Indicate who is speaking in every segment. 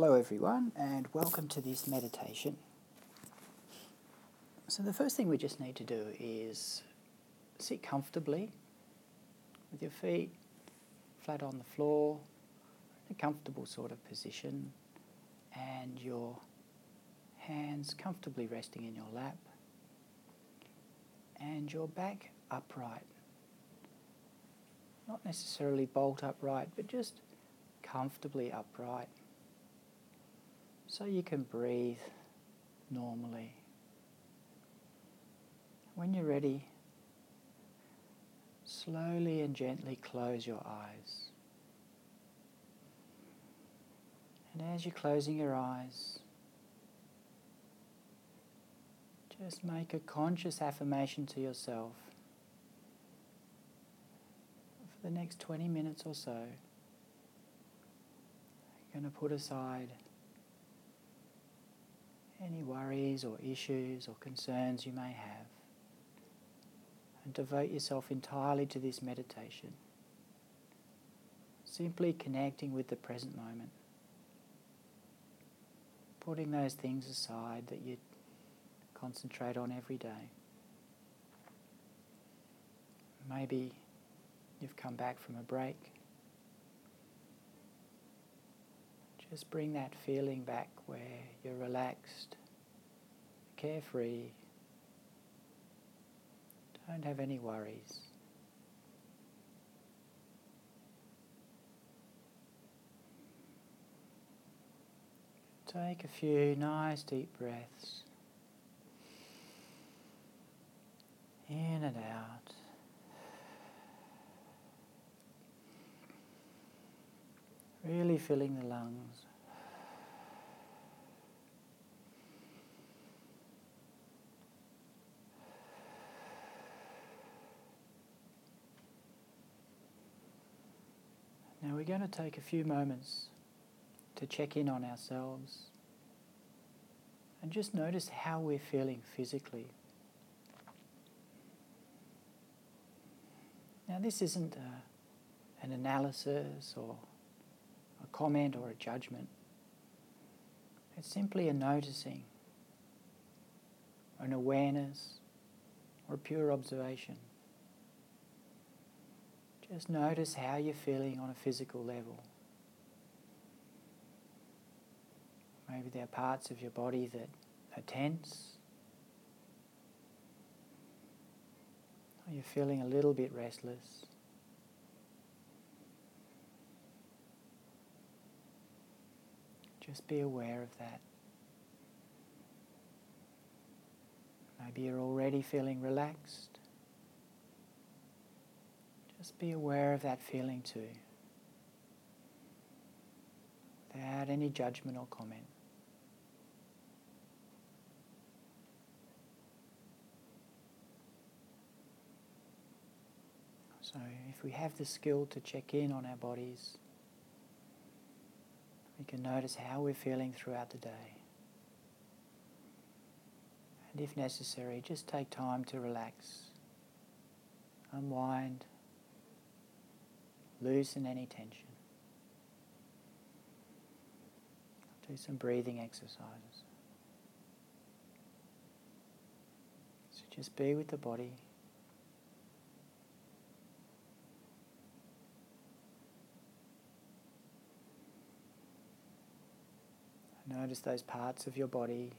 Speaker 1: Hello, everyone, and welcome to this meditation. So, the first thing we just need to do is sit comfortably with your feet flat on the floor, in a comfortable sort of position, and your hands comfortably resting in your lap, and your back upright. Not necessarily bolt upright, but just comfortably upright so you can breathe normally. When you're ready, slowly and gently close your eyes. And as you're closing your eyes, just make a conscious affirmation to yourself for the next 20 minutes or so. You're going to put aside any worries or issues or concerns you may have and devote yourself entirely to this meditation. Simply connecting with the present moment. Putting those things aside that you concentrate on every day. Maybe you've come back from a break. Just bring that feeling back where you're relaxed, carefree, don't have any worries. Take a few nice deep breaths in and out. Really filling the lungs. Now we're going to take a few moments to check in on ourselves and just notice how we're feeling physically. Now, this isn't a, an analysis or a comment or a judgment. It's simply a noticing, an awareness, or a pure observation. Just notice how you're feeling on a physical level. Maybe there are parts of your body that are tense. Or you're feeling a little bit restless. Just be aware of that. Maybe you're already feeling relaxed. Just be aware of that feeling too, without any judgment or comment. So, if we have the skill to check in on our bodies, we can notice how we're feeling throughout the day. And if necessary, just take time to relax, unwind loosen any tension. Do some breathing exercises. So just be with the body. Notice those parts of your body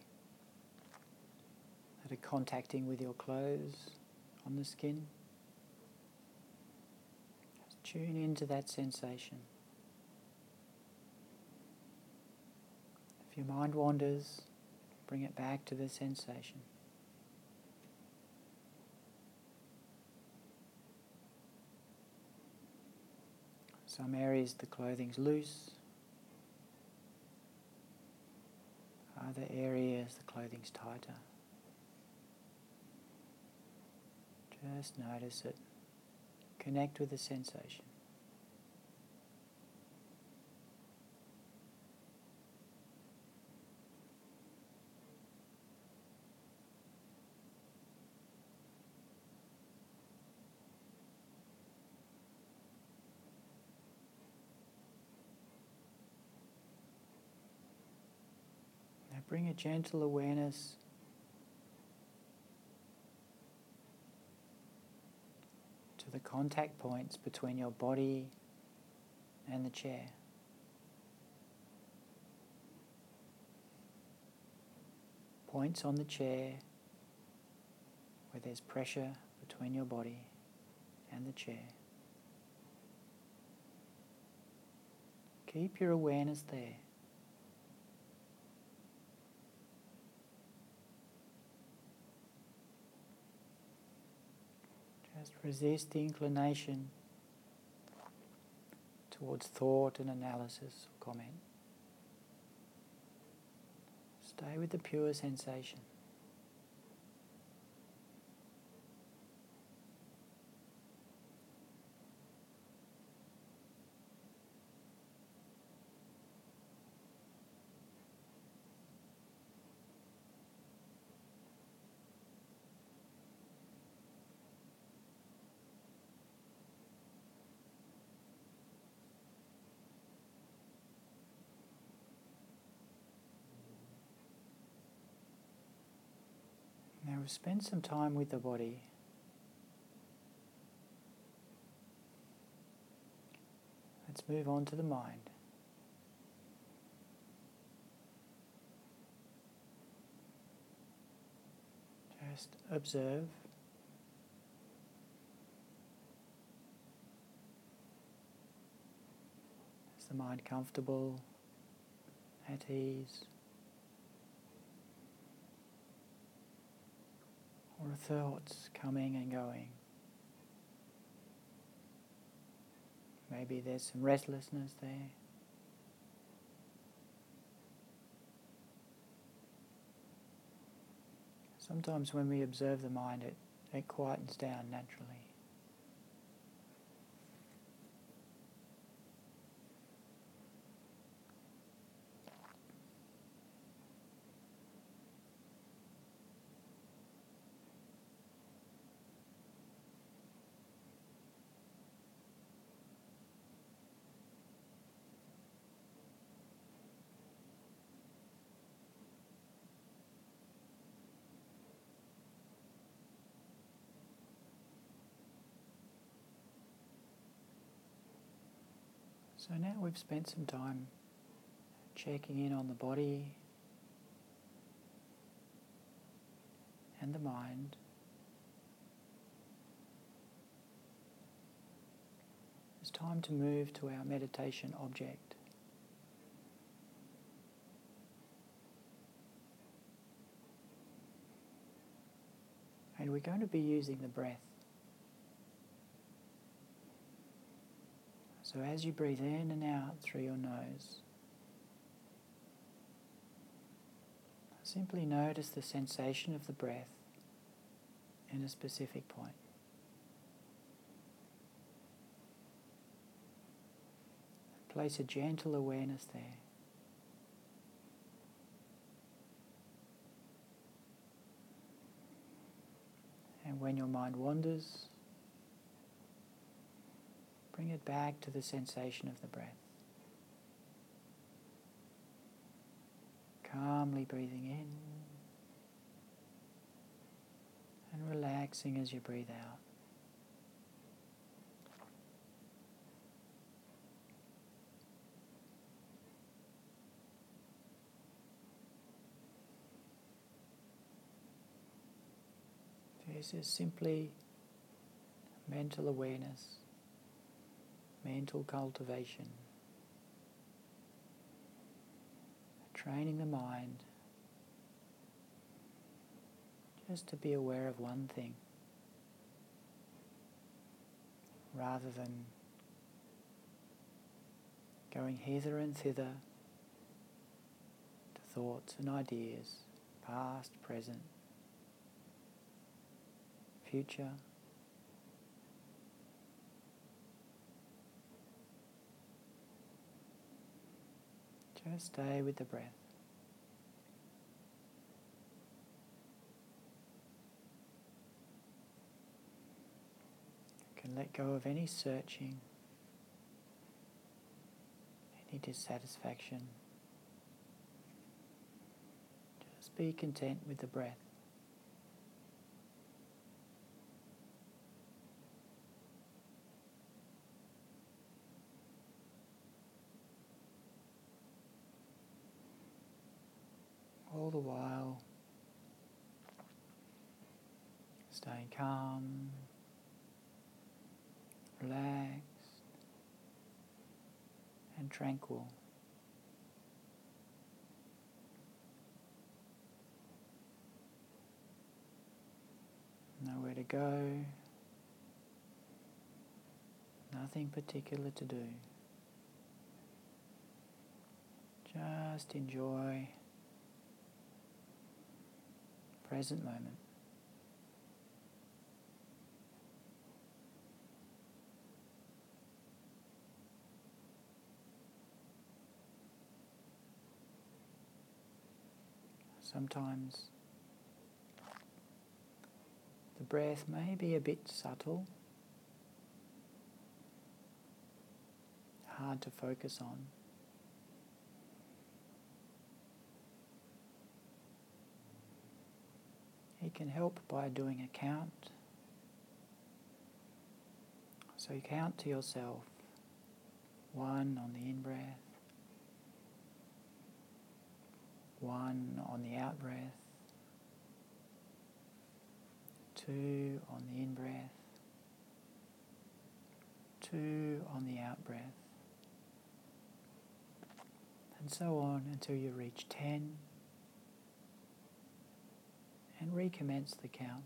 Speaker 1: that are contacting with your clothes on the skin. Just tune into that sensation. If your mind wanders, bring it back to the sensation. Some areas the clothing's loose, other areas the clothing's tighter. Just notice it. Connect with the sensation. Bring a gentle awareness to the contact points between your body and the chair. Points on the chair where there's pressure between your body and the chair. Keep your awareness there. Just resist the inclination towards thought and analysis or comment. Stay with the pure sensation. Now spend some time with the body. Let's move on to the mind. Just observe. Is the mind comfortable, at ease? Or thoughts coming and going. Maybe there's some restlessness there. Sometimes when we observe the mind, it, it quietens down naturally. So now we've spent some time checking in on the body and the mind. It's time to move to our meditation object. And we're going to be using the breath. So as you breathe in and out through your nose, simply notice the sensation of the breath in a specific point. Place a gentle awareness there. And when your mind wanders, Bring it back to the sensation of the breath. Calmly breathing in and relaxing as you breathe out. This is simply mental awareness mental cultivation, training the mind just to be aware of one thing rather than going hither and thither to thoughts and ideas, past, present, future. Stay with the breath. Can let go of any searching, any dissatisfaction. Just be content with the breath. Calm, relaxed, and tranquil. Nowhere to go, nothing particular to do. Just enjoy present moment. Sometimes the breath may be a bit subtle, hard to focus on. You can help by doing a count. So you count to yourself one on the in breath, one on the out breath, two on the in breath, two on the out breath, and so on until you reach 10 and recommence the count.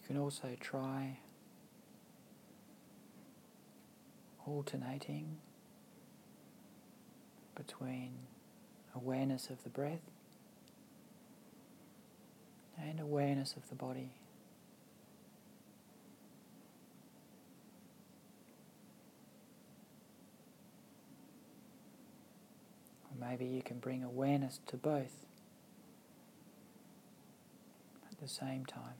Speaker 1: You can also try alternating between awareness of the breath and awareness of the body. Maybe you can bring awareness to both at the same time.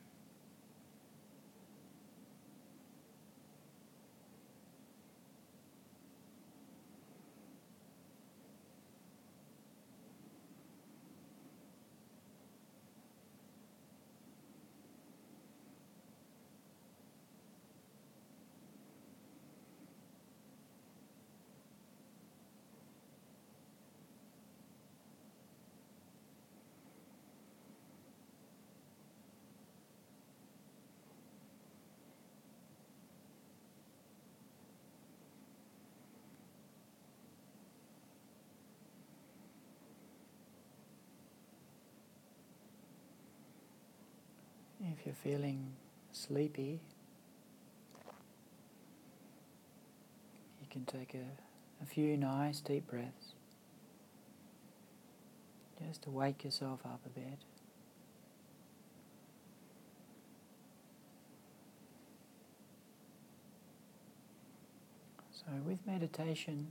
Speaker 1: If you're feeling sleepy, you can take a, a few nice deep breaths just to wake yourself up a bit. So, with meditation,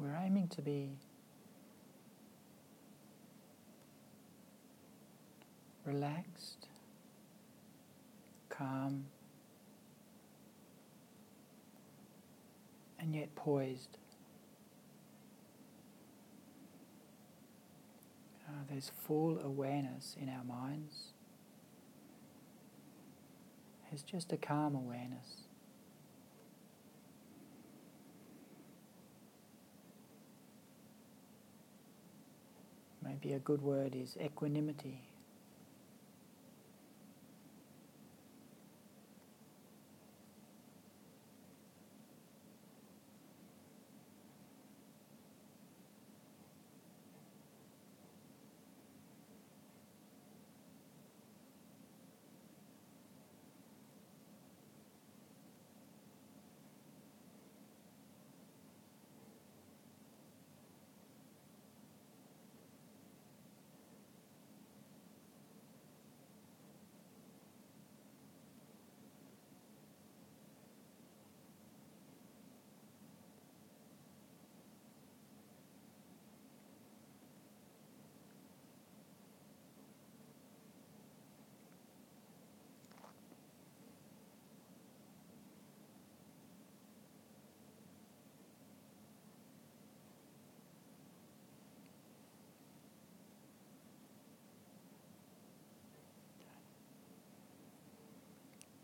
Speaker 1: we're aiming to be relaxed, calm, and yet poised. Uh, there's full awareness in our minds. It's just a calm awareness. Maybe a good word is equanimity.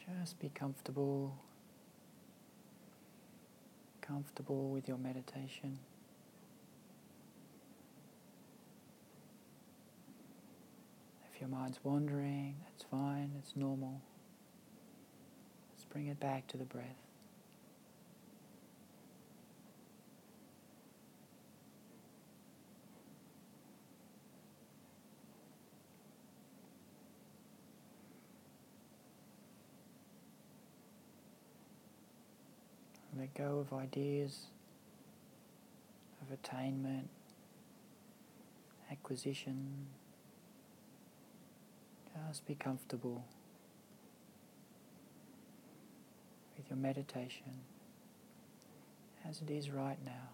Speaker 1: Just be comfortable, comfortable with your meditation. If your mind's wandering, that's fine, it's normal. Let's bring it back to the breath. Let go of ideas of attainment, acquisition. Just be comfortable with your meditation as it is right now.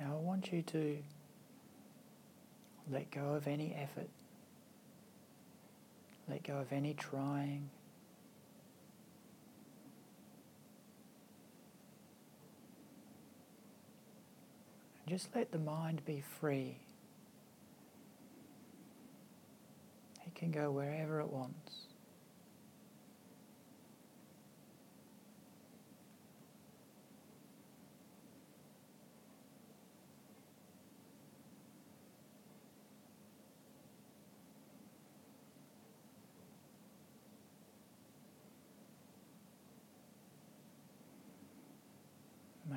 Speaker 1: Now I want you to let go of any effort, let go of any trying. Just let the mind be free. It can go wherever it wants.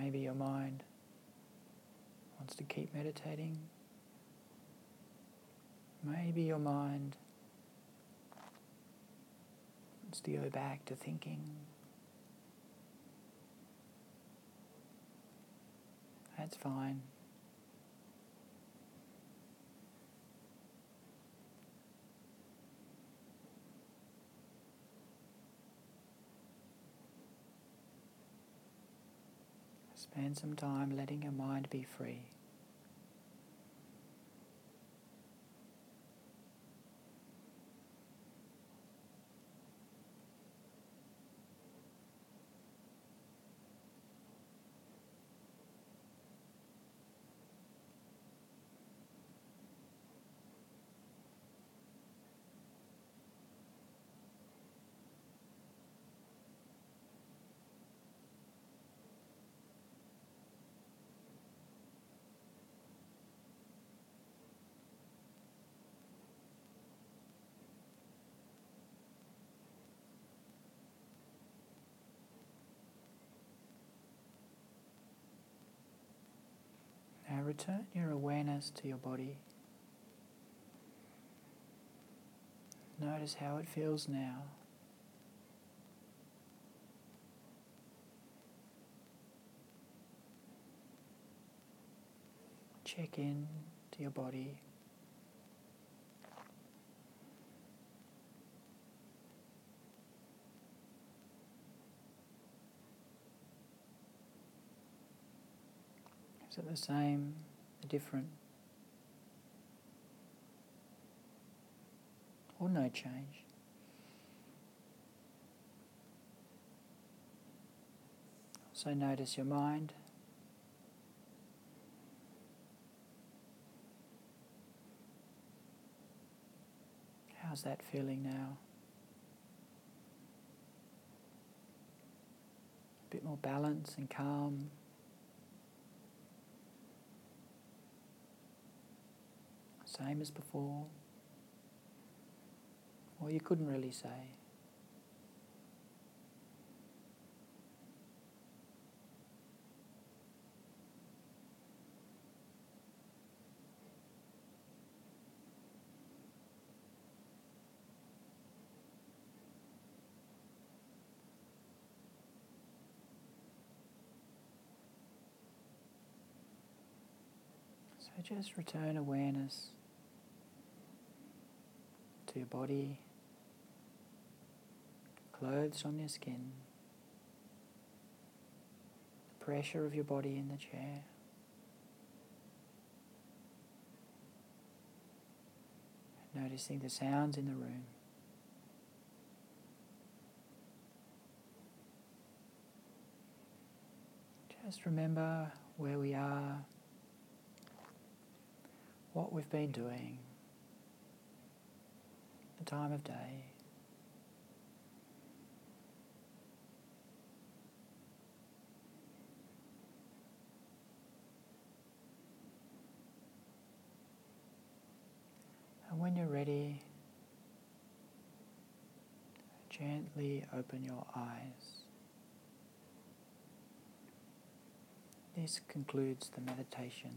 Speaker 1: Maybe your mind wants to keep meditating. Maybe your mind wants to go back to thinking. That's fine. Spend some time letting your mind be free. return your awareness to your body. Notice how it feels now. Check in to your body. Is it the same, different, or no change? So notice your mind. How's that feeling now? A bit more balance and calm. Same as before. Or you couldn't really say. So just return awareness to your body, clothes on your skin, the pressure of your body in the chair. Noticing the sounds in the room. Just remember where we are, what we've been doing, the time of day. And when you're ready, gently open your eyes. This concludes the meditation.